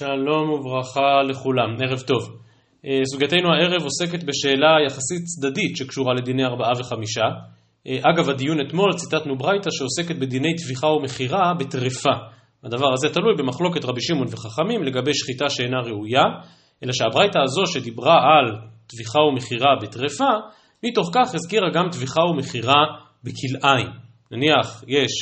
שלום וברכה לכולם, ערב טוב. אה, סוגייתנו הערב עוסקת בשאלה יחסית צדדית שקשורה לדיני ארבעה וחמישה. אה, אגב הדיון אתמול ציטטנו ברייתא שעוסקת בדיני טביחה ומכירה בטרפה. הדבר הזה תלוי במחלוקת רבי שמעון וחכמים לגבי שחיטה שאינה ראויה, אלא שהברייתא הזו שדיברה על טביחה ומכירה בטרפה, מתוך כך הזכירה גם טביחה ומכירה בכלאיים. נניח יש,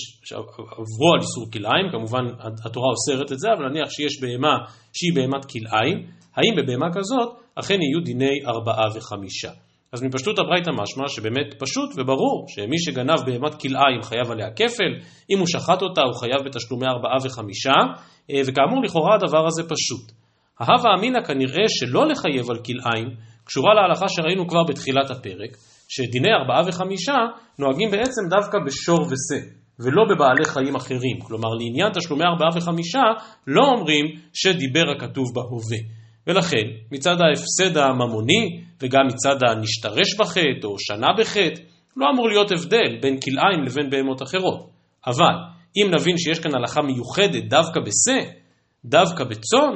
עברו על איסור כלאיים, כמובן התורה אוסרת את זה, אבל נניח שיש בהמה שהיא בהמת כלאיים, האם בבהמה כזאת אכן יהיו דיני ארבעה וחמישה. אז מפשטות הברייתא משמע שבאמת פשוט וברור שמי שגנב בהמת כלאיים חייב עליה כפל, אם הוא שחט אותה הוא חייב בתשלומי ארבעה וחמישה, אה, וכאמור לכאורה הדבר הזה פשוט. ההווה אמינא כנראה שלא לחייב על כלאיים קשורה להלכה שראינו כבר בתחילת הפרק, שדיני ארבעה וחמישה נוהגים בעצם דווקא בשור ושה, ולא בבעלי חיים אחרים. כלומר, לעניין תשלומי ארבעה וחמישה, לא אומרים שדיבר הכתוב בהווה. ולכן, מצד ההפסד הממוני, וגם מצד הנשתרש בחטא, או שנה בחטא, לא אמור להיות הבדל בין כלאיים לבין בהמות אחרות. אבל, אם נבין שיש כאן הלכה מיוחדת דווקא בשה, דווקא בצאן,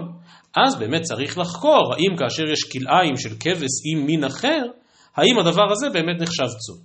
אז באמת צריך לחקור האם כאשר יש כלאיים של כבש עם מין אחר, האם הדבר הזה באמת נחשב צום.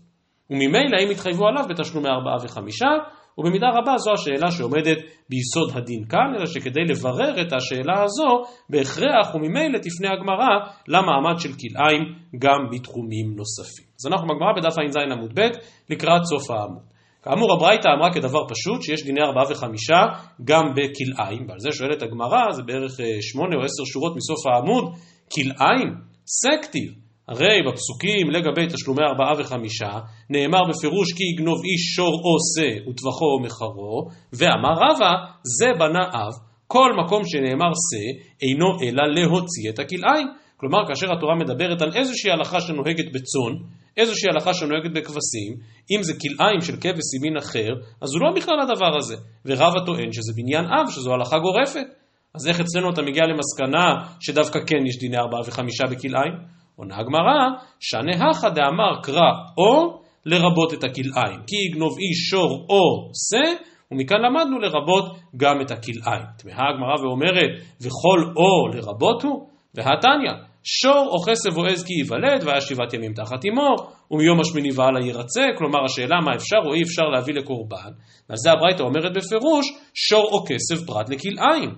וממילא האם יתחייבו עליו בתשלומי ארבעה וחמישה, ובמידה רבה זו השאלה שעומדת ביסוד הדין כאן, אלא שכדי לברר את השאלה הזו, בהכרח וממילא תפנה הגמרא למעמד של כלאיים גם בתחומים נוספים. אז אנחנו בגמרא בדף ע"ז עמוד ב' לקראת סוף העמוד. כאמור הברייתא אמרה כדבר פשוט שיש דיני ארבעה וחמישה גם בכלאיים, ועל זה שואלת הגמרא, זה בערך אה, שמונה או עשר שורות מסוף העמוד, כלאיים? סקטיב. הרי בפסוקים לגבי תשלומי ארבעה וחמישה, נאמר בפירוש כי יגנוב איש שור או שא וטבחו או מחרו, ואמר רבא, זה בנה אב, כל מקום שנאמר שא, אינו אלא להוציא את הכלאיים. כלומר, כאשר התורה מדברת על איזושהי הלכה שנוהגת בצאן, איזושהי הלכה שנוהגת בכבשים, אם זה כלאיים של כבש עם מין אחר, אז הוא לא בכלל הדבר הזה. ורבא טוען שזה בניין אב, שזו הלכה גורפת. אז איך אצלנו אתה מגיע למסקנה שדווקא כן יש דיני ארבעה וחמישה בכלאיים? עונה הגמרא, שנה הכא דאמר קרא או לרבות את הכלאיים, כי יגנוב איש שור או שא, ומכאן למדנו לרבות גם את הכלאיים. תמהה הגמרא ואומרת, וכל או לרבות הוא, והתניא, שור או כסף או עז כי ייוולד, והיה שבעת ימים תחת אמו, ומיום השמיני והלאה ירצה, כלומר השאלה מה אפשר או אי אפשר להביא לקורבן, ועל זה הברייתא אומרת בפירוש, שור או כסף פרט לכלאיים,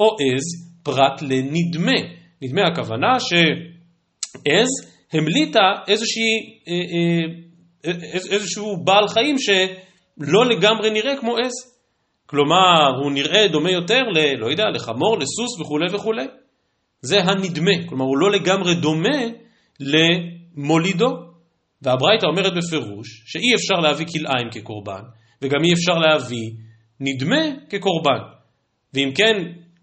או עז פרט לנדמה. נדמה הכוונה ש... עז המליטה איזושהי, אה, אה, איזשהו בעל חיים שלא לגמרי נראה כמו עז. כלומר, הוא נראה דומה יותר ל... לא יודע, לחמור, לסוס וכולי וכולי. זה הנדמה, כלומר הוא לא לגמרי דומה למולידו. והברייתא אומרת בפירוש שאי אפשר להביא כלאיים כקורבן, וגם אי אפשר להביא נדמה כקורבן. ואם כן,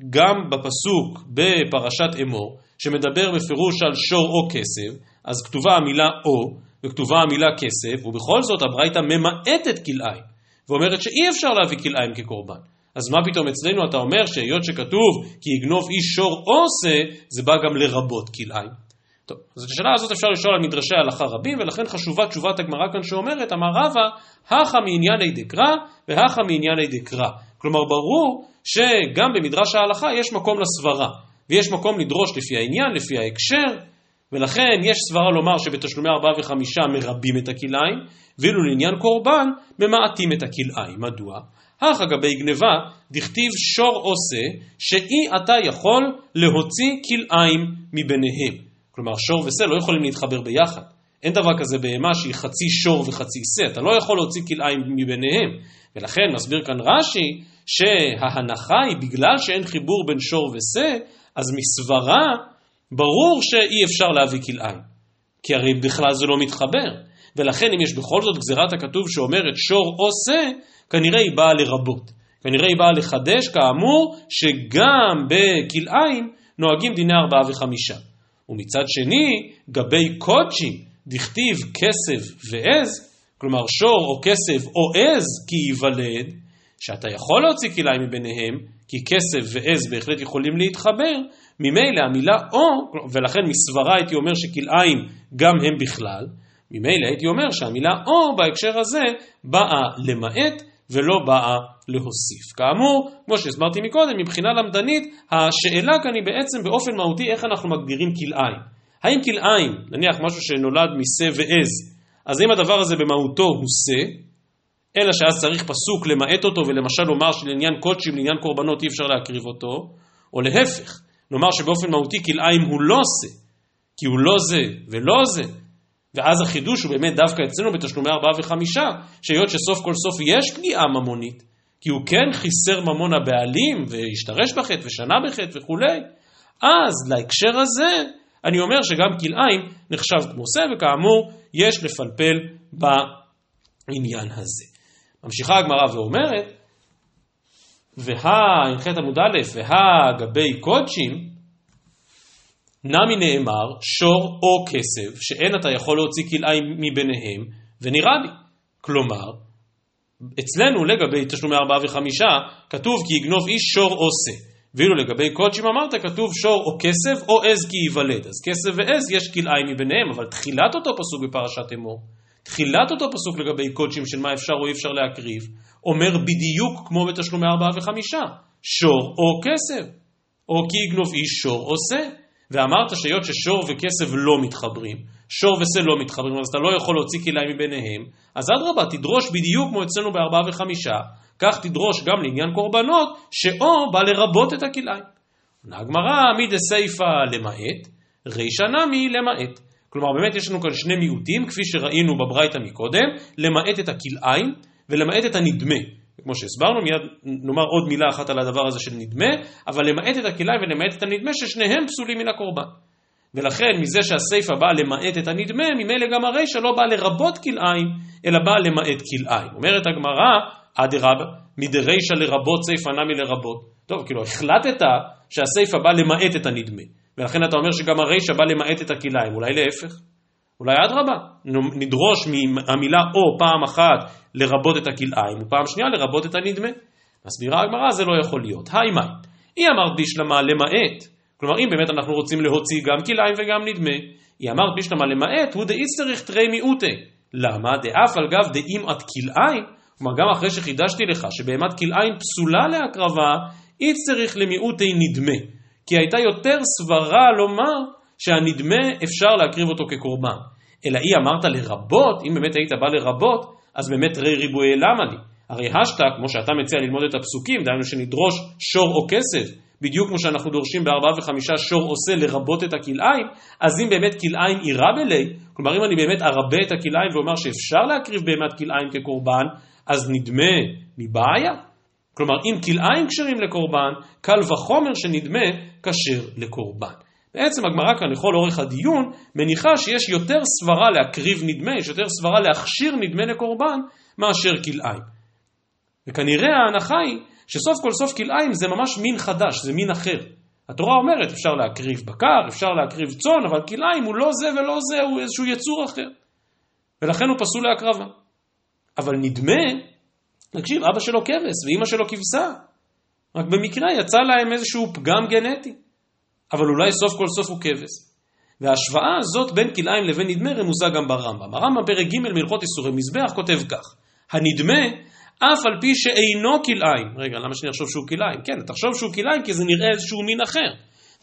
גם בפסוק בפרשת אמור, שמדבר בפירוש על שור או כסף, אז כתובה המילה או וכתובה המילה כסף, ובכל זאת הברייתא ממעטת כלאיים, ואומרת שאי אפשר להביא כלאיים כקורבן. אז מה פתאום אצלנו אתה אומר שהיות שכתוב כי יגנוב איש שור עושה, זה בא גם לרבות כלאיים. טוב, אז את השאלה הזאת אפשר לשאול על מדרשי הלכה רבים, ולכן חשובה תשובת הגמרא כאן שאומרת, אמר רבא, הכא מענייני דקרא והכא מענייני דקרא. כלומר, ברור שגם במדרש ההלכה יש מקום לסברה. ויש מקום לדרוש לפי העניין, לפי ההקשר, ולכן יש סברה לומר שבתשלומי ארבעה וחמישה מרבים את הכלאיים, ואילו לעניין קורבן ממעטים את הכלאיים. מדוע? אך אגבי גניבה, דכתיב שור עושה, שאי אתה יכול להוציא כלאיים מביניהם. כלומר, שור ושה לא יכולים להתחבר ביחד. אין דבר כזה בהמה שהיא חצי שור וחצי שה, אתה לא יכול להוציא כלאיים מביניהם. ולכן מסביר כאן רש"י שההנחה היא בגלל שאין חיבור בין שור ושה, אז מסברה ברור שאי אפשר להביא כלאיים, כי הרי בכלל זה לא מתחבר. ולכן אם יש בכל זאת גזירת הכתוב שאומרת שור או שא, כנראה היא באה לרבות. כנראה היא באה לחדש, כאמור, שגם בכלאיים נוהגים דיני ארבעה וחמישה. ומצד שני, גבי קודשי, דכתיב כסף ועז, כלומר שור או כסף או עז כי ייוולד, שאתה יכול להוציא כלאיים מביניהם, כי כסף ועז בהחלט יכולים להתחבר, ממילא המילה או, ולכן מסברה הייתי אומר שכלאיים גם הם בכלל, ממילא הייתי אומר שהמילה או בהקשר הזה באה למעט ולא באה להוסיף. כאמור, כמו שהסברתי מקודם, מבחינה למדנית, השאלה כאן היא בעצם באופן מהותי איך אנחנו מגדירים כלאיים. האם כלאיים, נניח משהו שנולד משה ועז, אז האם הדבר הזה במהותו הוא שא, אלא שאז צריך פסוק למעט אותו ולמשל לומר שלעניין קודשים, לעניין קורבנות אי אפשר להקריב אותו, או להפך, נאמר שבאופן מהותי כלאיים הוא לא שא, כי הוא לא זה ולא זה, ואז החידוש הוא באמת דווקא אצלנו בתשלומי ארבעה וחמישה, שהיות שסוף כל סוף יש פגיעה ממונית, כי הוא כן חיסר ממון הבעלים, והשתרש בחטא, ושנה בחטא וכולי, אז להקשר הזה, אני אומר שגם כלאיים נחשב כמו שא, וכאמור, יש לפלפל בעניין הזה. ממשיכה הגמרא ואומרת, והא, ח' עמוד א', והא גבי קודשים, נמי נאמר שור או כסף, שאין אתה יכול להוציא כלאיים מביניהם, ונראה לי. כלומר, אצלנו לגבי תשלומי ארבעה וחמישה, כתוב כי יגנוב איש שור או שא. ואילו לגבי קודשים אמרת, כתוב שור או כסף או עז כי ייוולד. אז כסף ועז יש כלאיים מביניהם, אבל תחילת אותו פסוק בפרשת אמור, תחילת אותו פסוק לגבי קודשים של מה אפשר או אי אפשר להקריב, אומר בדיוק כמו בתשלומי ארבעה וחמישה, שור או כסף, או כי יגנוב איש שור או שא. ואמרת שהיות ששור וכסף לא מתחברים, שור ושה לא מתחברים, אז אתה לא יכול להוציא כלאיים מביניהם, אז אדרבה, תדרוש בדיוק כמו אצלנו בארבעה וחמישה, כך תדרוש גם לעניין קורבנות, שאו בא לרבות את הכלאיים. הגמרא, מי דסייפא למעט, רישא נמי למעט. כלומר, באמת יש לנו כאן שני מיעוטים, כפי שראינו בברייתא מקודם, למעט את הכלאיים ולמעט את הנדמה. כמו שהסברנו, מיד נאמר עוד מילה אחת על הדבר הזה של נדמה, אבל למעט את הכלאיים ולמעט את הנדמה, ששניהם פסולים מן הקורבן. ולכן מזה שהסיפא באה למעט את הנדמה, ממילא גם הרישא לא באה לרבות כלאיים, אלא באה למעט כלאיים. אומרת הגמרא, אדרבה, מדרישא לרבות סיפא נמי לרבות. טוב, כאילו החלטת שהסיפא באה למעט את הנדמה, ולכן אתה אומר שגם הרישא באה למעט את הכלאיים, אולי להפך? אולי אדרבה, נדרוש מהמילה או פעם אחת לרבות את הכלאיים, ופעם שנייה לרבות את הנדמה. מסבירה הגמרא, זה לא יכול להיות. היי מאי, היא אמרת בשלמה למעט, כלומר אם באמת אנחנו רוצים להוציא גם כלאיים וגם נדמה, היא אמרת בשלמה למעט, הוא דאיס צריך תרי מיעוטי. למה? דאף על גב דאם את כלאיים, כלומר גם אחרי שחידשתי לך שבהמת כלאיים פסולה להקרבה, אי צריך למיעוטי נדמה. כי הייתה יותר סברה לומר שהנדמה אפשר להקריב אותו כקורבן. אלא היא אמרת לרבות, אם באמת היית בא לרבות, אז באמת רי ריבועי למה לי? הרי השתא, כמו שאתה מציע ללמוד את הפסוקים, דהיינו שנדרוש שור או כסף, בדיוק כמו שאנחנו דורשים בארבעה וחמישה שור עושה לרבות את הכלאיים, אז אם באמת כלאיים אירע בלי, כלומר אם אני באמת ארבה את הכלאיים ואומר שאפשר להקריב בהמת כלאיים כקורבן, אז נדמה מבעיה. כלומר אם כלאיים כשרים לקורבן, קל וחומר שנדמה כשר לקורבן. בעצם הגמרא כאן לכל אורך הדיון מניחה שיש יותר סברה להקריב נדמה, יש יותר סברה להכשיר נדמה לקורבן מאשר כלאיים. וכנראה ההנחה היא שסוף כל סוף כלאיים זה ממש מין חדש, זה מין אחר. התורה אומרת אפשר להקריב בקר, אפשר להקריב צאן, אבל כלאיים הוא לא זה ולא זה, הוא איזשהו יצור אחר. ולכן הוא פסול להקרבה. אבל נדמה, תקשיב, אבא שלו כבש ואימא שלו כבשה. רק במקרה יצא להם איזשהו פגם גנטי. אבל אולי סוף כל סוף הוא כבש. וההשוואה הזאת בין כלאיים לבין נדמה רמוזה גם ברמב"ם. הרמב"ם פרק ג' מלכות איסורי מזבח כותב כך: הנדמה אף על פי שאינו כלאיים. רגע, למה שאני אחשוב שהוא כלאיים? כן, תחשוב שהוא כלאיים כי זה נראה איזשהו מין אחר.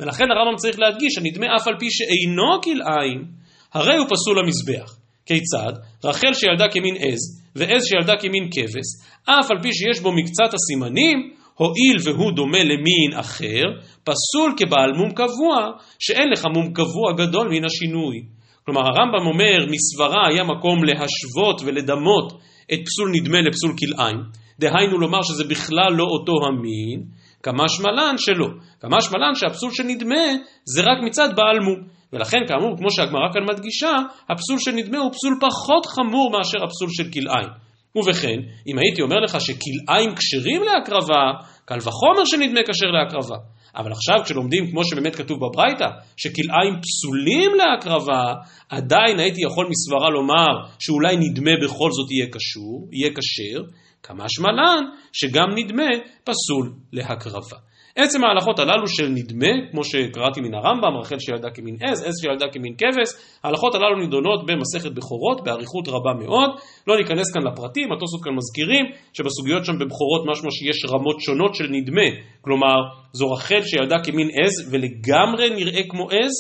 ולכן הרמב"ם צריך להדגיש, הנדמה אף על פי שאינו כלאיים, הרי הוא פסול למזבח. כיצד? רחל שילדה כמין עז, ועז שילדה כמין כבש, אף על פי שיש בו מקצת הסימנים, הואיל והוא דומה למין אחר, פסול כבעל מום קבוע, שאין לך מום קבוע גדול מן השינוי. כלומר הרמב"ם אומר, מסברה היה מקום להשוות ולדמות את פסול נדמה לפסול כלאיים, דהיינו לומר שזה בכלל לא אותו המין, כמה שמלן שלא. כמה שמלן שהפסול שנדמה זה רק מצד בעל מום. ולכן כאמור, כמו שהגמרא כאן מדגישה, הפסול שנדמה הוא פסול פחות חמור מאשר הפסול של כלאיים. ובכן, אם הייתי אומר לך שכלאיים כשרים להקרבה, קל וחומר שנדמה כשר להקרבה. אבל עכשיו כשלומדים, כמו שבאמת כתוב בברייתא, שכלאיים פסולים להקרבה, עדיין הייתי יכול מסברה לומר שאולי נדמה בכל זאת יהיה קשור, יהיה כשר, כמה שמלן שגם נדמה פסול להקרבה. עצם ההלכות הללו של נדמה, כמו שקראתי מן הרמב"ם, רחל שילדה כמין עז, עז שילדה כמין כבש, ההלכות הללו נידונות במסכת בכורות באריכות רבה מאוד. לא ניכנס כאן לפרטים, התוספות כאן מזכירים שבסוגיות שם בבכורות משמע שיש רמות שונות של נדמה. כלומר, זו רחל שילדה כמין עז ולגמרי נראה כמו עז,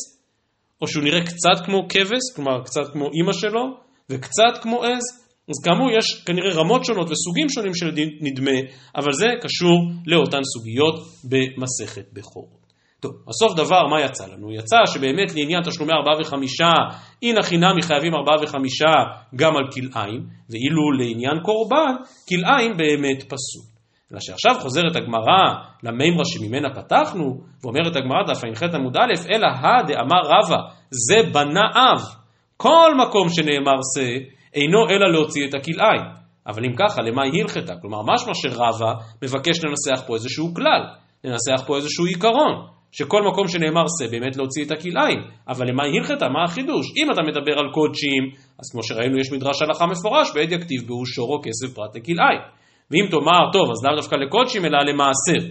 או שהוא נראה קצת כמו כבש, כלומר קצת כמו אימא שלו, וקצת כמו עז, אז כאמור יש כנראה רמות שונות וסוגים שונים של נדמה, אבל זה קשור לאותן סוגיות במסכת בכורות. טוב, בסוף דבר מה יצא לנו? יצא שבאמת לעניין תשלומי ארבעה וחמישה, אינא חינמי חייבים ארבעה וחמישה גם על כלאיים, ואילו לעניין קורבן, כלאיים באמת פסול. אלא שעכשיו חוזרת הגמרא למימרא שממנה פתחנו, ואומרת הגמרא דף ע"ח עמוד א', אלא הא דאמר רבא, זה בנה אב. כל מקום שנאמר שא, אינו אלא להוציא את הכלאיים. אבל אם ככה, למה היא הלכתה? כלומר, משמע שרבה מבקש לנסח פה איזשהו כלל, לנסח פה איזשהו עיקרון, שכל מקום שנאמר שא באמת להוציא את הכלאיים. אבל למה היא הלכתה? מה החידוש? אם אתה מדבר על קודשים, אז כמו שראינו יש מדרש הלכה מפורש, בעד יכתיב בהו שורו כסף פרט לכלאיים. ואם תאמר, טוב, אז לאו דווקא לקודשים אלא למעשר,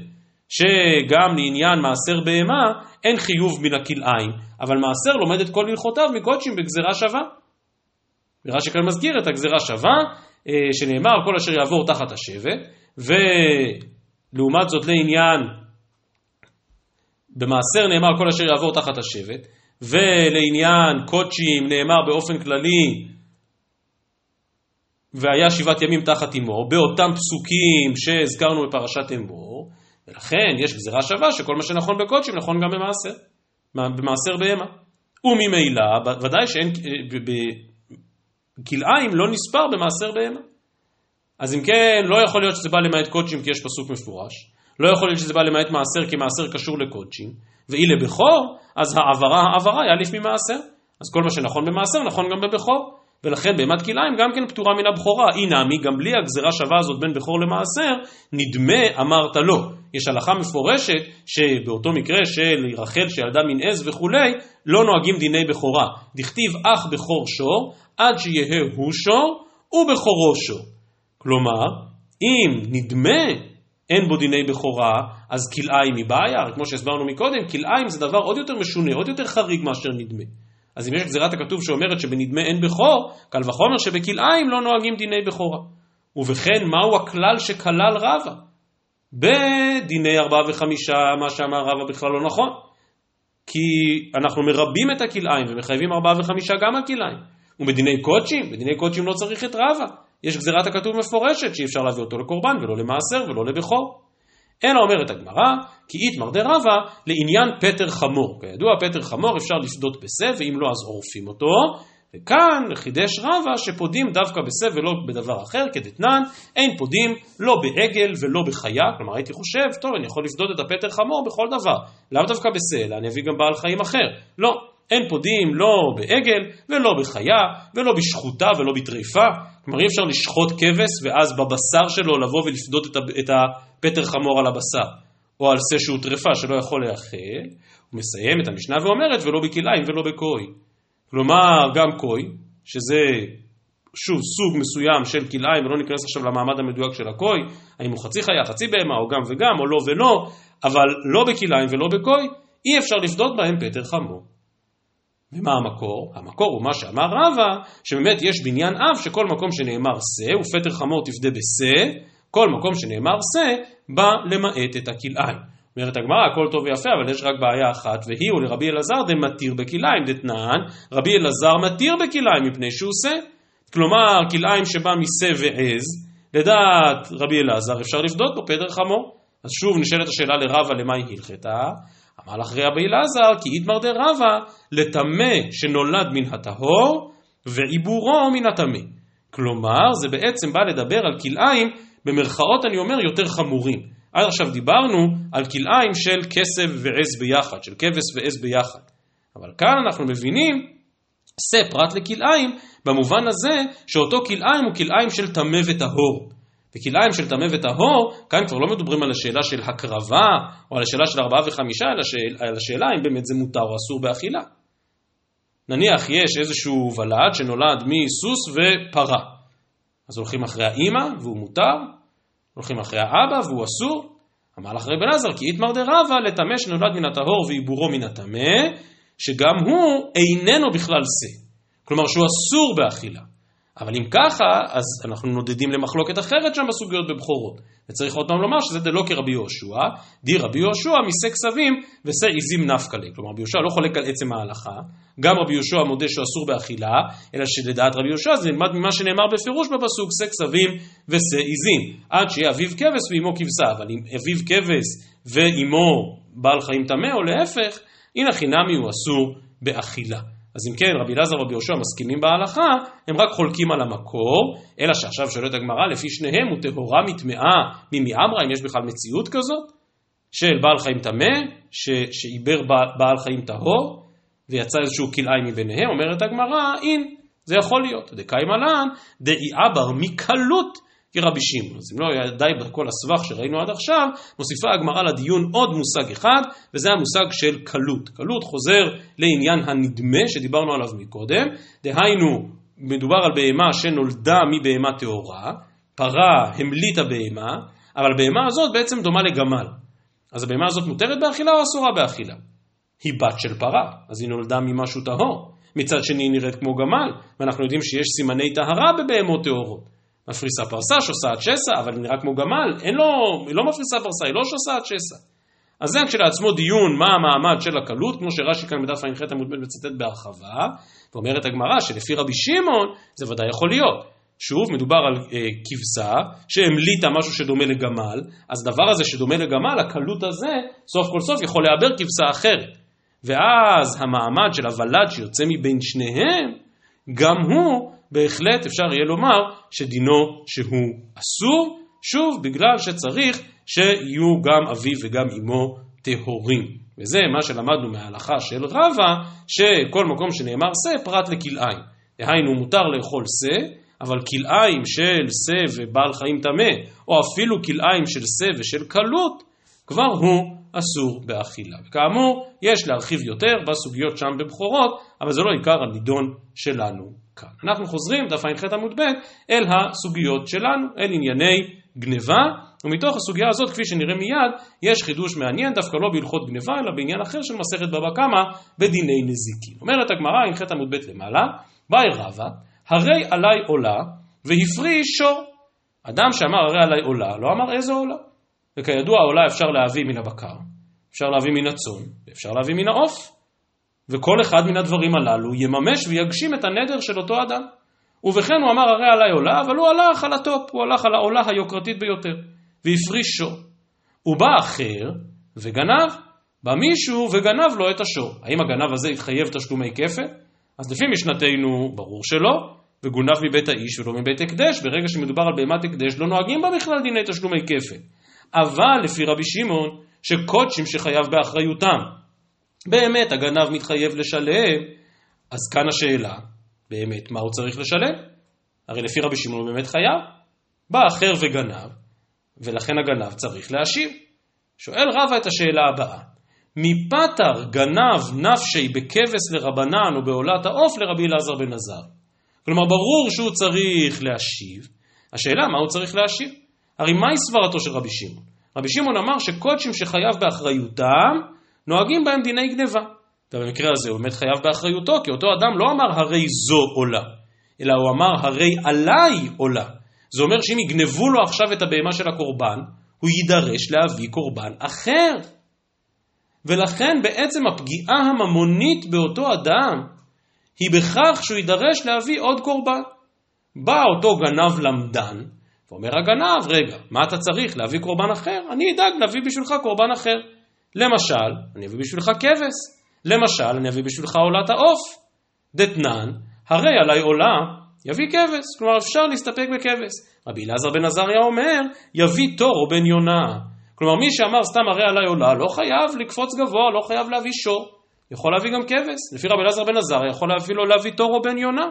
שגם לעניין מעשר בהמה אין חיוב מן הכלאיים, אבל מעשר לומד את כל הלכותיו מקודשים בגזירה שווה. ורש"י כאן מזכיר את הגזירה שווה, אה, שנאמר כל אשר יעבור תחת השבט, ולעומת זאת לעניין, במעשר נאמר כל אשר יעבור תחת השבט, ולעניין קודשים נאמר באופן כללי והיה שבעת ימים תחת אמו, באותם פסוקים שהזכרנו בפרשת אמור, ולכן יש גזירה שווה שכל מה שנכון בקודשים נכון גם במעשר, במעשר בהמה. וממילא, ודאי שאין, אה, כלאיים לא נספר במעשר בהמה. אז אם כן, לא יכול להיות שזה בא למעט קודשים כי יש פסוק מפורש, לא יכול להיות שזה בא למעט מעשר כי מעשר קשור לקודשים, ואי לבכור, אז העברה העברה היה לפי מעשר. אז כל מה שנכון במעשר נכון גם בבכור. ולכן בהמת כלאיים גם כן פטורה מן הבכורה. אי נמי, גם בלי הגזרה שווה הזאת בין בכור למעשר, נדמה אמרת לא. יש הלכה מפורשת שבאותו מקרה של רחל שילדה מן עז וכולי, לא נוהגים דיני בכורה. דכתיב אח בכור שור, עד שיהא הוא שור ובכורו שור. כלומר, אם נדמה אין בו דיני בכורה, אז כלאיים היא בעיה, כמו שהסברנו מקודם, כלאיים זה דבר עוד יותר משונה, עוד יותר חריג מאשר נדמה. אז אם יש גזירת הכתוב שאומרת שבנדמה אין בכור, קל וחומר שבכלאיים לא נוהגים דיני בכורה. ובכן, מהו הכלל שכלל רבא? בדיני ארבעה וחמישה, מה שאמר רבא בכלל לא נכון. כי אנחנו מרבים את הכלאיים ומחייבים ארבעה וחמישה גם על כלאיים. ובדיני קודשים, בדיני קודשים לא צריך את רבא. יש גזירת הכתוב מפורשת שאי אפשר להביא אותו לקורבן ולא למעשר ולא לבכור. אלא אומרת הגמרא, כי איתמר דרבה לעניין פטר חמור. כידוע, פטר חמור אפשר לפדות בשה, ואם לא אז עורפים אותו. וכאן חידש רבה שפודים דווקא בשה ולא בדבר אחר, כדתנן, אין פודים לא בעגל ולא בחיה, כלומר הייתי חושב, טוב, אני יכול לפדות את הפטר חמור בכל דבר, לאו דווקא בשה, אלא אני אביא גם בעל חיים אחר. לא, אין פודים לא בעגל ולא בחיה ולא בשחוטה ולא בטריפה. כלומר אי אפשר לשחוט כבש ואז בבשר שלו לבוא ולפדות את הפטר חמור על הבשר, או על שה שהוא טרפה שלא יכול לאכול. הוא מסיים את המשנה ואומרת ולא בכלאיים ולא בקוי. כלומר גם קוי, שזה שוב סוג מסוים של כלאיים, ולא ניכנס עכשיו למעמד המדויק של הקוי, האם הוא חצי חיה, חצי בהמה, או גם וגם, או לא ולא, אבל לא בכלאיים ולא בקוי, אי אפשר לפדות בהם פטר חמור. ומה המקור? המקור הוא מה שאמר רבא, שבאמת יש בניין אב שכל מקום שנאמר שא, ופטר חמור תפדה בשא, כל מקום שנאמר שא, בא למעט את הכלאיים. אומרת הגמרא, הכל טוב ויפה, אבל יש רק בעיה אחת, והיא הוא לרבי אלעזר דמתיר בכלאיים דתנן, רבי אלעזר מתיר בכלאיים מפני שהוא שא. כלומר, כלאיים שבא משא ועז, לדעת רבי אלעזר אפשר לפדות בו פטר חמור. אז שוב נשאלת השאלה לרבא למה היא הלכתה, אמר לך רבי אלעזר, כי איתמר דרבה, לטמא שנולד מן הטהור, ועיבורו מן הטמא. כלומר, זה בעצם בא לדבר על כלאיים, במרכאות אני אומר, יותר חמורים. עד עכשיו דיברנו על כלאיים של כסף ועז ביחד, של כבש ועז ביחד. אבל כאן אנחנו מבינים, שא פרט לכלאיים, במובן הזה שאותו כלאיים הוא כלאיים של טמא וטהור. וכלאיים של טמא וטהור, כאן כבר לא מדברים על השאלה של הקרבה, או על השאלה של ארבעה וחמישה, אלא שאל, על השאלה אם באמת זה מותר או אסור באכילה. נניח יש איזשהו ולד שנולד מסוס ופרה. אז הולכים אחרי האימא והוא מותר, הולכים אחרי האבא והוא אסור. אמר לך רבי אלעזר, כי איתמר דרבה לטמא שנולד מן הטהור ועיבורו מן הטמא, שגם הוא איננו בכלל שא. כלומר שהוא אסור באכילה. אבל אם ככה, אז אנחנו נודדים למחלוקת אחרת שם בסוגיות בבכורות. וצריך עוד פעם לומר שזה דלא כרבי יהושע, די רבי יהושע מסה כסבים ושא עיזים נפקא לי. כלומר רבי יהושע לא חולק על עצם ההלכה, גם רבי יהושע מודה שהוא אסור באכילה, אלא שלדעת רבי יהושע זה נלמד ממה שנאמר בפירוש בפסוק, שא כסבים ושא עיזים, עד שיהיה אביו כבש ואימו כבשה, אבל אם אביו כבש ואימו בעל חיים טמא, או להפך, הנה חינמי הוא אסור באכילה. אז אם כן, רבי אלעזר ורבי יהושע מסכימים בהלכה, הם רק חולקים על המקור, אלא שעכשיו שואלת הגמרא, לפי שניהם הוא טהורה מטמאה ממעמרא, אם יש בכלל מציאות כזאת, של בעל חיים טמא, שעיבר בעל חיים טהור, ויצא איזשהו כלאיים מביניהם, אומרת הגמרא, אין, זה יכול להיות. דקאי מלן, דאי אבר מקלות כרבי שמעון. אז אם לא היה די בכל הסבך שראינו עד עכשיו, מוסיפה הגמרא לדיון עוד מושג אחד, וזה המושג של קלות. קלות חוזר לעניין הנדמה שדיברנו עליו מקודם, דהיינו, מדובר על בהמה שנולדה מבהמה טהורה, פרה המליטה בהמה, אבל הבהמה הזאת בעצם דומה לגמל. אז הבהמה הזאת מותרת באכילה או אסורה באכילה? היא בת של פרה, אז היא נולדה ממשהו טהור. מצד שני היא נראית כמו גמל, ואנחנו יודעים שיש סימני טהרה בבהמות טהורות. מפריסה פרסה, שוסעת שסע, אבל נראה כמו גמל, אין לו, היא לא מפריסה פרסה, היא לא שוסעת שסע. אז זה כשלעצמו דיון מה המעמד של הקלות, כמו שרש"י כאן בדף ע"ח עמוד ב' מצטט בהרחבה, ואומרת הגמרא שלפי רבי שמעון זה ודאי יכול להיות. שוב, מדובר על אה, כבשה שהמליטה משהו שדומה לגמל, אז הדבר הזה שדומה לגמל, הקלות הזה, סוף כל סוף יכול לעבר כבשה אחרת. ואז המעמד של הוולד שיוצא מבין שניהם, גם הוא בהחלט אפשר יהיה לומר שדינו שהוא אסור, שוב בגלל שצריך שיהיו גם אביו וגם אמו טהורים. וזה מה שלמדנו מההלכה של רבא, שכל מקום שנאמר שא פרט לכלאיים. דהיינו מותר לאכול שא, אבל כלאיים של שא ובעל חיים טמא, או אפילו כלאיים של שא ושל כלות, כבר הוא אסור באכילה. וכאמור, יש להרחיב יותר בסוגיות שם בבכורות, אבל זה לא עיקר הנידון שלנו כאן. אנחנו חוזרים, דף ע"ח עמוד ב', אל הסוגיות שלנו, אל ענייני גניבה, ומתוך הסוגיה הזאת, כפי שנראה מיד, יש חידוש מעניין, דווקא לא בהלכות גניבה, אלא בעניין אחר של מסכת בבא קמא, בדיני נזיקין. אומרת הגמרא, ע"ח עמוד ב' למעלה, בעי רבא, הרי עליי עולה, והפריש שור. אדם שאמר הרי עליי עולה, לא אמר איזו עולה. וכידוע עולה אפשר להביא מן הבקר, אפשר להביא מן הצאן, ואפשר להביא מן העוף. וכל אחד מן הדברים הללו יממש ויגשים את הנדר של אותו אדם. ובכן הוא אמר הרי עליי עולה, אבל הוא הלך על ה top, הוא הלך על העולה היוקרתית ביותר, והפריש שור. הוא בא אחר וגנב, בא מישהו וגנב לו את השור. האם הגנב הזה התחייב תשלומי כפל? אז לפי משנתנו ברור שלא, וגונב מבית האיש ולא מבית הקדש, ברגע שמדובר על בהמת הקדש לא נוהגים בה בכלל דיני תשלומי כפל. אבל לפי רבי שמעון, שקודשים שחייב באחריותם, באמת הגנב מתחייב לשלם, אז כאן השאלה, באמת מה הוא צריך לשלם? הרי לפי רבי שמעון הוא באמת חייב. בא אחר וגנב, ולכן הגנב צריך להשיב. שואל רבא את השאלה הבאה, מפטר גנב נפשי בכבש לרבנן או בעולת העוף לרבי אלעזר בן עזר. כלומר ברור שהוא צריך להשיב, השאלה מה הוא צריך להשיב? הרי מהי סברתו של רבי שמעון? רבי שמעון אמר שקודשים שחייב באחריותם נוהגים בהם דיני גניבה. ובמקרה הזה הוא באמת חייב באחריותו, כי אותו אדם לא אמר הרי זו עולה, אלא הוא אמר הרי עליי עולה. זה אומר שאם יגנבו לו עכשיו את הבהמה של הקורבן, הוא יידרש להביא קורבן אחר. ולכן בעצם הפגיעה הממונית באותו אדם היא בכך שהוא יידרש להביא עוד קורבן. בא אותו גנב למדן, ואומר הגנב, רגע, מה אתה צריך? להביא קורבן אחר? אני אדאג להביא בשבילך קורבן אחר. למשל, אני אביא בשבילך כבש. למשל, אני אביא בשבילך עולת העוף. דתנן, הרי עליי עולה, יביא כבש. כלומר, אפשר להסתפק בכבש. רבי אלעזר בן עזריה אומר, יביא תור או בן יונה. כלומר, מי שאמר סתם הרי עליי עולה, לא חייב לקפוץ גבוה, לא חייב להביא שור. יכול להביא גם כבש. לפי רבי אלעזר בן עזריה, יכול אפילו להביא תור או בן יונה.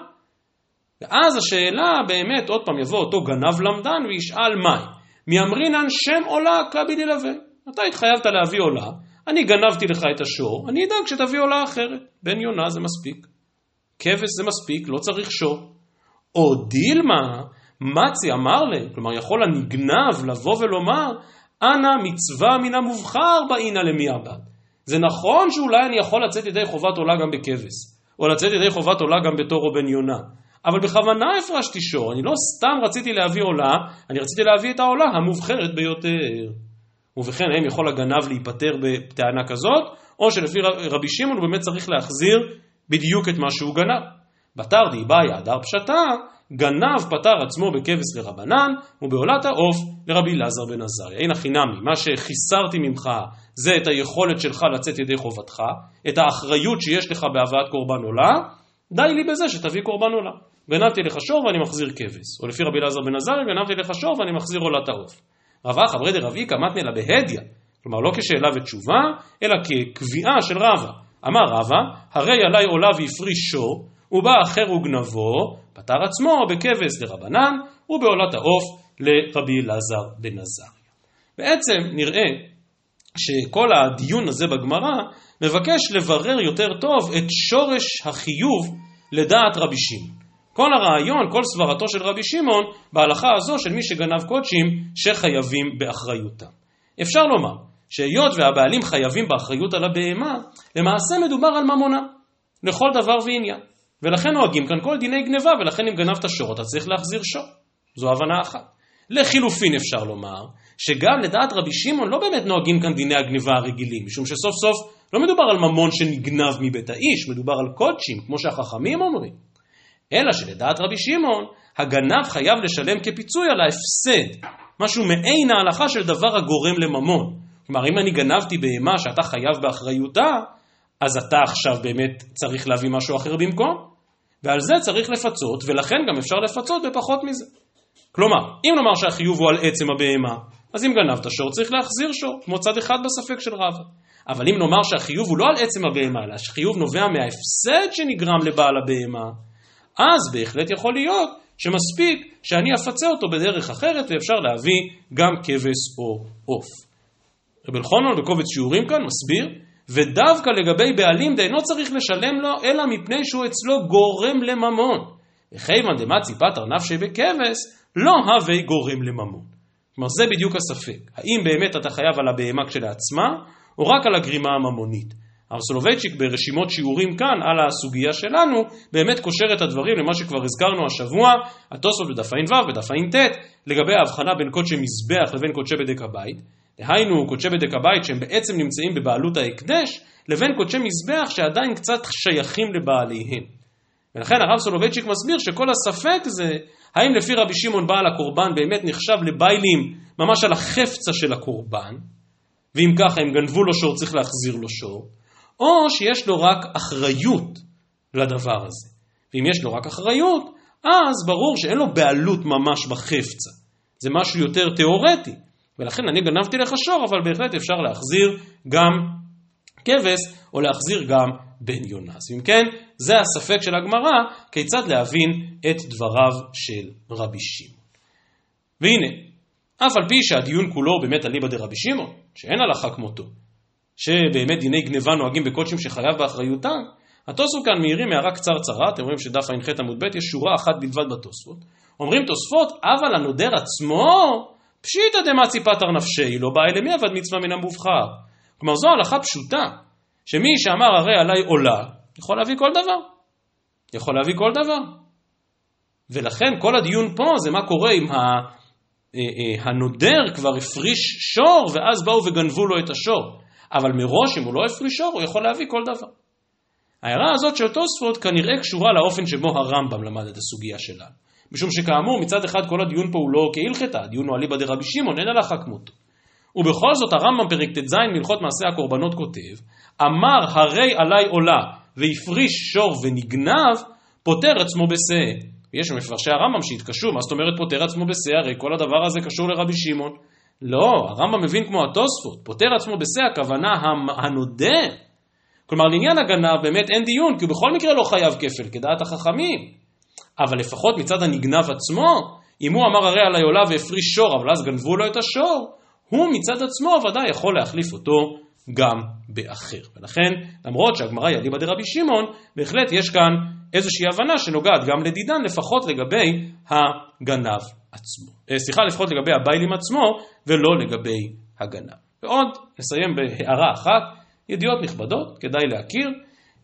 ואז השאלה באמת, עוד פעם יבוא אותו גנב למדן וישאל מהי? מי אמרינן שם עולה קבי דלווה. אתה התחייבת להביא עולה, אני גנבתי לך את השור, אני אדאג שתביא עולה אחרת. בן יונה זה מספיק. כבש זה מספיק, לא צריך שור. או דילמה, מצי אמר להם, כלומר יכול הנגנב לבוא ולומר, אנא מצווה מן המובחר באינא למי עבד. זה נכון שאולי אני יכול לצאת ידי חובת עולה גם בכבש, או לצאת ידי חובת עולה גם בתור או בן יונה, אבל בכוונה הפרשתי שור, אני לא סתם רציתי להביא עולה, אני רציתי להביא את העולה המובחרת ביותר. ובכן, האם יכול הגנב להיפטר בטענה כזאת, או שלפי רבי שמעון הוא באמת צריך להחזיר בדיוק את מה שהוא גנב. בתר דיבאי הדר פשטה, גנב פטר עצמו בכבש לרבנן, ובעולת העוף לרבי אלעזר בן עזריה. אין הכי נמי, מה שחיסרתי ממך זה את היכולת שלך לצאת ידי חובתך, את האחריות שיש לך בהבאת קורבן עולה, די לי בזה שתביא קורבן עולה. גנבתי לך שור ואני מחזיר כבש. או לפי רבי אלעזר בן עזריה, גנבתי לך שור ואני מחזיר עולת העוף. רבה חברי דרבי קמתנא לה בהדיא, כלומר לא כשאלה ותשובה, אלא כקביעה של רבא. אמר רבא, הרי עלי עולה והפריש שור, ובא אחר וגנבו, פטר עצמו בכבש לרבנן, ובעולת העוף לרבי אלעזר בן עזריה. בעצם נראה שכל הדיון הזה בגמרא מבקש לברר יותר טוב את שורש החיוב לדעת רבי שמעון. כל הרעיון, כל סברתו של רבי שמעון, בהלכה הזו של מי שגנב קודשים שחייבים באחריותם. אפשר לומר שהיות והבעלים חייבים באחריות על הבהמה, למעשה מדובר על ממונה, לכל דבר ועניין. ולכן נוהגים כאן כל דיני גניבה, ולכן אם גנבת שור אתה צריך להחזיר שור. זו הבנה אחת. לחילופין אפשר לומר, שגם לדעת רבי שמעון לא באמת נוהגים כאן דיני הגניבה הרגילים, משום שסוף סוף לא מדובר על ממון שנגנב מבית האיש, מדובר על קודשים, כמו שהחכמים אומרים. אלא שלדעת רבי שמעון, הגנב חייב לשלם כפיצוי על ההפסד, משהו מעין ההלכה של דבר הגורם לממון. כלומר, אם אני גנבתי בהמה שאתה חייב באחריותה, אז אתה עכשיו באמת צריך להביא משהו אחר במקום. ועל זה צריך לפצות, ולכן גם אפשר לפצות בפחות מזה. כלומר, אם נאמר שהחיוב הוא על עצם הבהמה, אז אם גנבת שור צריך להחזיר שור, כמו צד אחד בספק של רבא. אבל אם נאמר שהחיוב הוא לא על עצם הבהמה, אלא שהחיוב נובע מההפסד שנגרם לבעל הבהמה, אז בהחלט יכול להיות שמספיק שאני אפצה אותו בדרך אחרת ואפשר להביא גם כבש או עוף. רבי אלחונון בקובץ שיעורים כאן מסביר ודווקא לגבי בעלים דאינו צריך לשלם לו, אלא מפני שהוא אצלו גורם לממון. וכיוון דמצי פטר נפשי בכבש, לא הווי גורם לממון. כלומר, זה בדיוק הספק. האם באמת אתה חייב על הבהמה כשלעצמה, או רק על הגרימה הממונית? הרב סולובייצ'יק ברשימות שיעורים כאן על הסוגיה שלנו, באמת קושר את הדברים למה שכבר הזכרנו השבוע, התוספות בדף ע"ו ודף ע"ט, לגבי ההבחנה בין קודשי מזבח לבין קודשי בדק הבית. דהיינו קודשי בדק הבית שהם בעצם נמצאים בבעלות ההקדש, לבין קודשי מזבח שעדיין קצת שייכים לבעליהם. ולכן הרב סולובייצ'יק מסביר שכל הספק זה האם לפי רבי שמעון בעל הקורבן באמת נחשב לבעלים ממש על החפצא של הקורבן, ואם ככה הם גנבו לו שור צריך להחזיר לו שור, או שיש לו רק אחריות לדבר הזה. ואם יש לו רק אחריות, אז ברור שאין לו בעלות ממש בחפצה. זה משהו יותר תיאורטי. ולכן אני גנבתי לך שור, אבל בהחלט אפשר להחזיר גם כבש, או להחזיר גם בן יונה. אז אם כן, זה הספק של הגמרא, כיצד להבין את דבריו של רבי שמעון. והנה, אף על פי שהדיון כולו באמת אליבא דרבי שמעון, שאין הלכה כמותו, שבאמת דיני גניבה נוהגים בקודשים שחייב באחריותם, התוספות כאן מעירים הערה קצרצרה, אתם רואים שדף ע"ח עמוד ב' יש שורה אחת בלבד בתוספות. אומרים תוספות, אבל הנודר עצמו פשיטא דמצי פטר נפשי, לא בא אלה מי עבד מצווה מן המובחר. כלומר זו הלכה פשוטה, שמי שאמר הרי עליי עולה, יכול להביא כל דבר. יכול להביא כל דבר. ולכן כל הדיון פה זה מה קורה אם אה, אה, הנודר כבר הפריש שור ואז באו וגנבו לו את השור. אבל מראש אם הוא לא הפריש שור הוא יכול להביא כל דבר. ההערה הזאת של תוספות כנראה קשורה לאופן שבו הרמב"ם למד את הסוגיה שלנו. משום שכאמור מצד אחד כל הדיון פה הוא לא כהלכתה, הדיון הוא אליבא דרבי שמעון, אין הלכה כמותו. ובכל זאת הרמב"ם פרק ט"ז מהלכות מעשי הקורבנות כותב, אמר הרי עלי עולה והפריש שור ונגנב, פוטר עצמו בשא. ויש מפרשי הרמב"ם שהתקשו, מה זאת אומרת פוטר עצמו בשא? הרי כל הדבר הזה קשור לרבי שמעון. לא, הרמב"ם מבין כמו התוספות, פוטר עצמו בשא הכוונה הנודר. כלומר לעניין הגנב באמת אין דיון, כי הוא בכל מקרה לא חייב כפל, כדעת החכמים. אבל לפחות מצד הנגנב עצמו, אם הוא אמר הרי עלי עולה והפריש שור, אבל אז גנבו לו את השור, הוא מצד עצמו ודאי יכול להחליף אותו גם באחר. ולכן, למרות שהגמרא היא אליבא דרבי שמעון, בהחלט יש כאן איזושהי הבנה שנוגעת גם לדידן, לפחות לגבי הגנב עצמו. אה, סליחה, לפחות לגבי הביילים עצמו, ולא לגבי הגנב. ועוד, נסיים בהערה אחת, ידיעות נכבדות, כדאי להכיר,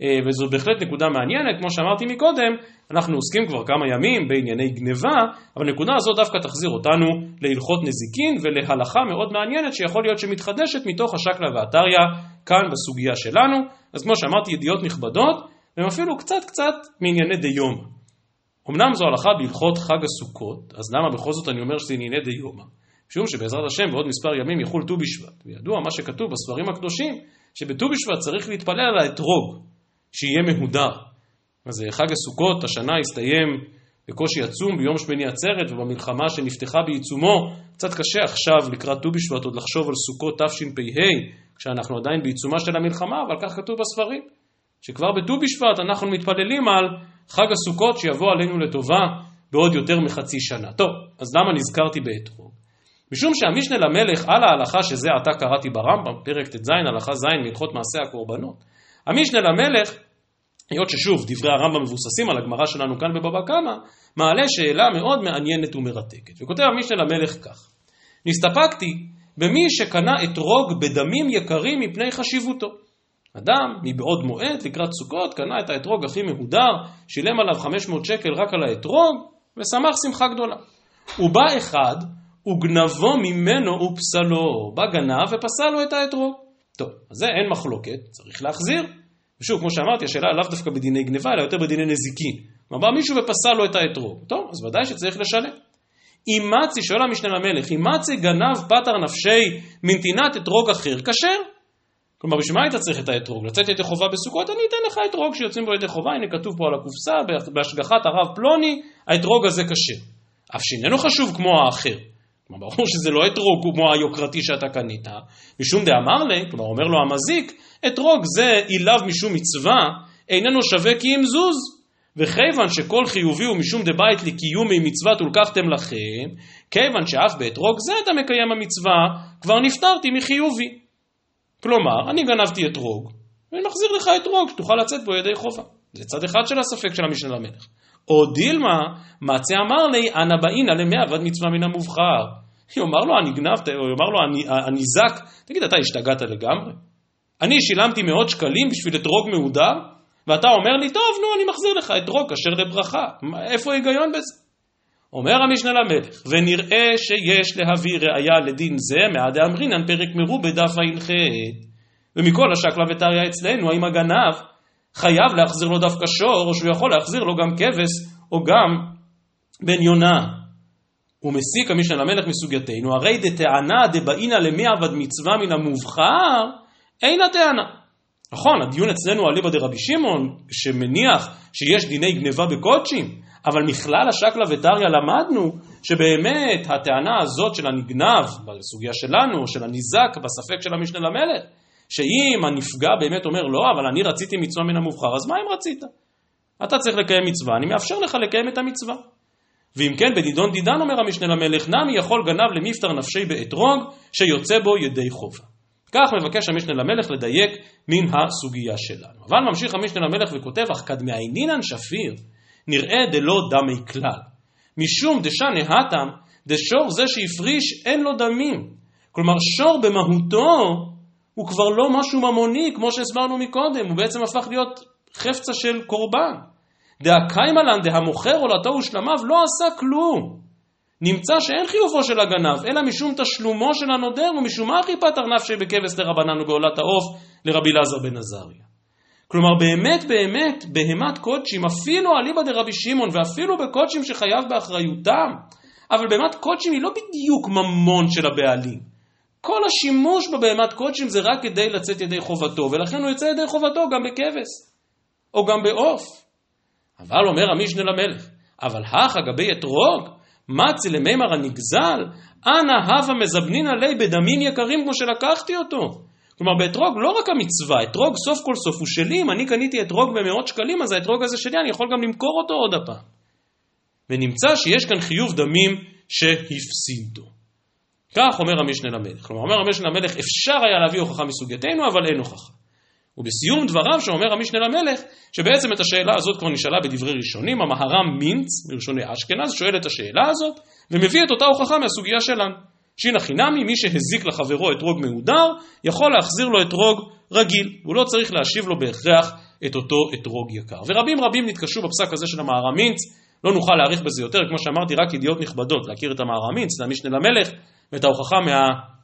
אה, וזו בהחלט נקודה מעניינת, כמו שאמרתי מקודם, אנחנו עוסקים כבר כמה ימים בענייני גניבה, אבל הנקודה הזאת דווקא תחזיר אותנו להלכות נזיקין ולהלכה מאוד מעניינת שיכול להיות שמתחדשת מתוך השקלא ועתריא כאן בסוגיה שלנו. אז כמו שאמרתי, ידיעות נכבדות, והם אפילו קצת קצת מענייני דיומא. אמנם זו הלכה בהלכות חג הסוכות, אז למה בכל זאת אני אומר שזה ענייני דיומא? משום שבעזרת השם בעוד מספר ימים יחול ט"ו בשבט, וידוע מה שכתוב בספרים הקדושים, שבט"ו בשבט צריך להתפלל על האתרוג, שיהיה מהודר. אז חג הסוכות השנה הסתיים בקושי עצום ביום שמיני עצרת ובמלחמה שנפתחה בעיצומו. קצת קשה עכשיו לקראת ט"ו בשבט עוד לחשוב על סוכות תשפ"ה, כשאנחנו עדיין בעיצומה של המלחמה, אבל כך כתוב בספרים. שכבר בט"ו בשבט אנחנו מתפללים על חג הסוכות שיבוא עלינו לטובה בעוד יותר מחצי שנה. טוב, אז למה נזכרתי באתרוג? משום שהמשנה למלך על ההלכה שזה עתה קראתי ברמב"ם, פרק ט"ז, הלכה ז' מהלכות מעשה הקורבנות. המשנה למלך, היות ששוב דברי הרמב"ם מבוססים על הגמרא שלנו כאן בבבא קמא, מעלה שאלה מאוד מעניינת ומרתקת. וכותב המשנה למלך כך: נסתפקתי במי שקנה אתרוג בדמים יקרים מפני חשיבותו. אדם מבעוד מועד לקראת סוכות קנה את האתרוג הכי מהודר, שילם עליו 500 שקל רק על האתרוג, ושמח שמחה גדולה. ובא אחד וגנבו ממנו ופסלו. בא גנב ופסל לו את האתרוג. טוב, אז זה אין מחלוקת, צריך להחזיר. ושוב, כמו שאמרתי, השאלה לאו דווקא בדיני גניבה, אלא יותר בדיני נזיקין. כלומר, מישהו ופסל לו את האתרוג. טוב, אז ודאי שצריך לשלם. אם מצי, שואל המשנה למלך, אם מצי גנב פטר נפשי מנתינת אתרוג אחר, כשר. כלומר, בשביל מה היית צריך את האתרוג? לצאת ידי חובה בסוכות? אני אתן לך אתרוג שיוצאים בו ידי חובה, הנה כתוב פה על הקופסה, בהשגחת הרב פלוני, האתרוג הזה כשר. אף שאיננו חשוב כמו האחר. כלומר, ברור שזה לא אתרוג כמו היוקרתי שאתה קנית, משום דאמר לי, כלומר אומר לו המזיק, אתרוג זה אילב משום מצווה, איננו שווה כי אם זוז. וכיוון שכל חיובי הוא משום דבית לקיומי מצוות ולקחתם לכם, כיוון שאף באתרוג זה אתה מקיים המצווה, כבר נפטרתי מחיובי. כלומר, אני גנבתי אתרוג, ואני מחזיר לך אתרוג שתוכל לצאת בו ידי חובה. זה צד אחד של הספק של המשנה למלך. או דילמה, מצה אמר לי, אנא באינא למאה עבד מצווה מן המובחר. יאמר לו הנגנבת, או יאמר לו הניזק, תגיד, אתה השתגעת לגמרי? אני שילמתי מאות שקלים בשביל אתרוג מהודר, ואתה אומר לי, טוב, נו, אני מחזיר לך אתרוג כשר לברכה. איפה ההיגיון בזה? אומר המשנה למלך, ונראה שיש להביא ראיה לדין זה מעדי אמרינן פרק מרובה דף ע"ח. ומכל השקלא וטריא אצלנו, האם הגנב חייב להחזיר לו דווקא שור, או שהוא יכול להחזיר לו גם כבש, או גם בן יונה. הוא מסיק המשנה למלך מסוגייתנו, הרי דטענה דבאינא למי עבד מצווה מן המובחר, אין הטענה. נכון, הדיון אצלנו על ליבא דרבי שמעון, שמניח שיש דיני גניבה בקודשים, אבל מכלל השקלא וטריא למדנו שבאמת הטענה הזאת של הנגנב, בסוגיה שלנו, של הניזק, בספק של המשנה למלך, שאם הנפגע באמת אומר לא, אבל אני רציתי מצווה מן המובחר, אז מה אם רצית? אתה צריך לקיים מצווה, אני מאפשר לך לקיים את המצווה. ואם כן, בדידון דידן אומר המשנה למלך, נמי יכול גנב למפטר נפשי באתרוג, שיוצא בו ידי חובה. כך מבקש המשנה למלך לדייק מן הסוגיה שלנו. אבל ממשיך המשנה למלך וכותב, אך קדמאינינן שפיר, נראה דלא דמי כלל. משום דשנה התם, דשור זה שהפריש אין לו דמים. כלומר, שור במהותו הוא כבר לא משהו ממוני, כמו שהסברנו מקודם, הוא בעצם הפך להיות חפצא של קורבן. דהא קיימא לן דהמוכר עולתו ושלמיו לא עשה כלום. נמצא שאין חיובו של הגנב, אלא משום תשלומו של הנודר, ומשום מה הכי פטר נפשיה בכבש דרבנן ובעולת העוף לרבי אלעזר בן עזריה. כלומר באמת באמת בהמת קודשים, אפילו אליבא דרבי שמעון ואפילו בקודשים שחייב באחריותם, אבל בהמת קודשים היא לא בדיוק ממון של הבעלים. כל השימוש בבהמת קודשים זה רק כדי לצאת ידי חובתו, ולכן הוא יוצא ידי חובתו גם בכבש, או גם בעוף. אבל אומר המשנה למלך, אבל הכה גבי אתרוג, מצי למימר הנגזל, אנא הווה מזבנין עלי בדמים יקרים כמו שלקחתי אותו. כלומר באתרוג לא רק המצווה, אתרוג סוף כל סוף הוא שלי, אם אני קניתי אתרוג במאות שקלים, אז האתרוג הזה שלי, אני יכול גם למכור אותו עוד הפעם. ונמצא שיש כאן חיוב דמים שהפסידו. כך אומר המשנה למלך. כלומר, אומר המשנה למלך, אפשר היה להביא הוכחה מסוגייתנו, אבל אין הוכחה. ובסיום דבריו שאומר המשנה למלך, שבעצם את השאלה הזאת כבר נשאלה בדברי ראשונים, המהר"ם מינץ, מראשוני אשכנז, שואל את השאלה הזאת, ומביא את אותה הוכחה מהסוגיה שלנו. שינה חינמי, מי שהזיק לחברו אתרוג מהודר, יכול להחזיר לו אתרוג רגיל, הוא לא צריך להשיב לו בהכרח את אותו אתרוג יקר. ורבים רבים נתקשו בפסק הזה של המהר"מינץ, לא נוכל להאריך בזה יותר, כמו שאמרתי, רק ידיעות נכבדות, להכיר את המהר"מינץ, את המשנה למלך ואת ההוכחה מה...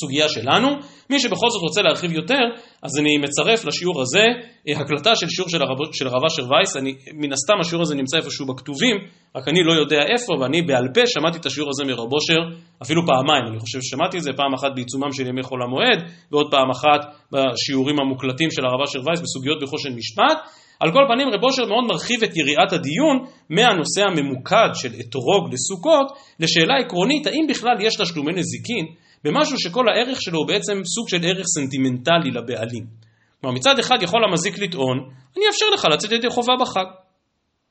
סוגיה שלנו. מי שבכל זאת רוצה להרחיב יותר, אז אני מצרף לשיעור הזה אה, הקלטה של שיעור של, הרב, של הרב אשר וייס, אני, מן הסתם השיעור הזה נמצא איפשהו בכתובים, רק אני לא יודע איפה, ואני בעל פה שמעתי את השיעור הזה מרב אושר אפילו פעמיים, אני חושב ששמעתי את זה פעם אחת בעיצומם של ימי חול המועד, ועוד פעם אחת בשיעורים המוקלטים של הרב אשר וייס בסוגיות בחושן משפט. על כל פנים רב אושר מאוד מרחיב את יריעת הדיון מהנושא הממוקד של אתרוג לסוכות לשאלה עקרונית האם בכלל יש תשלומי נזיקין במשהו שכל הערך שלו הוא בעצם סוג של ערך סנטימנטלי לבעלים. כלומר מצד אחד יכול המזיק לטעון, אני אאפשר לך לצאת ידי חובה בחג.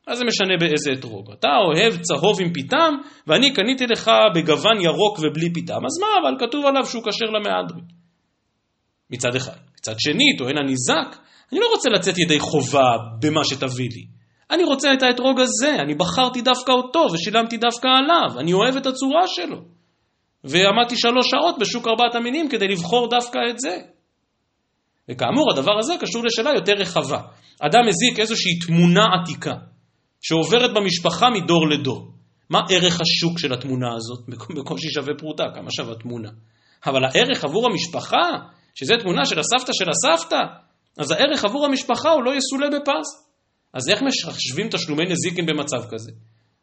מה זה משנה באיזה אתרוג? אתה אוהב צהוב עם פיתם, ואני קניתי לך בגוון ירוק ובלי פיתם, אז מה, אבל כתוב עליו שהוא כשר למהדרין. מצד אחד. מצד שני, טוען הניזק, אני לא רוצה לצאת ידי חובה במה שתביא לי. אני רוצה את האתרוג הזה, אני בחרתי דווקא אותו ושילמתי דווקא עליו, אני אוהב את הצורה שלו. ועמדתי שלוש שעות בשוק ארבעת המינים כדי לבחור דווקא את זה. וכאמור, הדבר הזה קשור לשאלה יותר רחבה. אדם מזיק איזושהי תמונה עתיקה, שעוברת במשפחה מדור לדור. מה ערך השוק של התמונה הזאת? בקושי שווה פרוטה, כמה שווה תמונה. אבל הערך עבור המשפחה, שזה תמונה של הסבתא של הסבתא, אז הערך עבור המשפחה הוא לא יסולא בפז. אז איך מחשבים תשלומי נזיקין במצב כזה?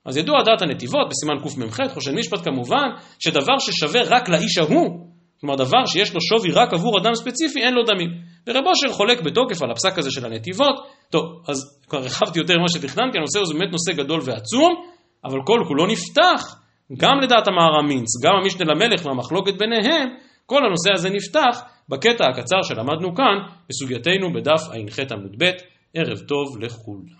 אז ידוע דעת הנתיבות בסימן קמ"ח, חושן משפט כמובן, שדבר ששווה רק לאיש ההוא, כלומר דבר שיש לו שווי רק עבור אדם ספציפי, אין לו דמים. ורב אושר חולק בתוקף על הפסק הזה של הנתיבות. טוב, אז כבר הרחבתי יותר ממה שתכננתי, הנושא הזה באמת נושא גדול ועצום, אבל כל כולו נפתח, גם לדעת המהר"מינץ, גם המשנה למלך והמחלוקת ביניהם, כל הנושא הזה נפתח בקטע הקצר שלמדנו כאן, בסוגייתנו בדף ע"ח עמוד ב', ערב טוב לכולם.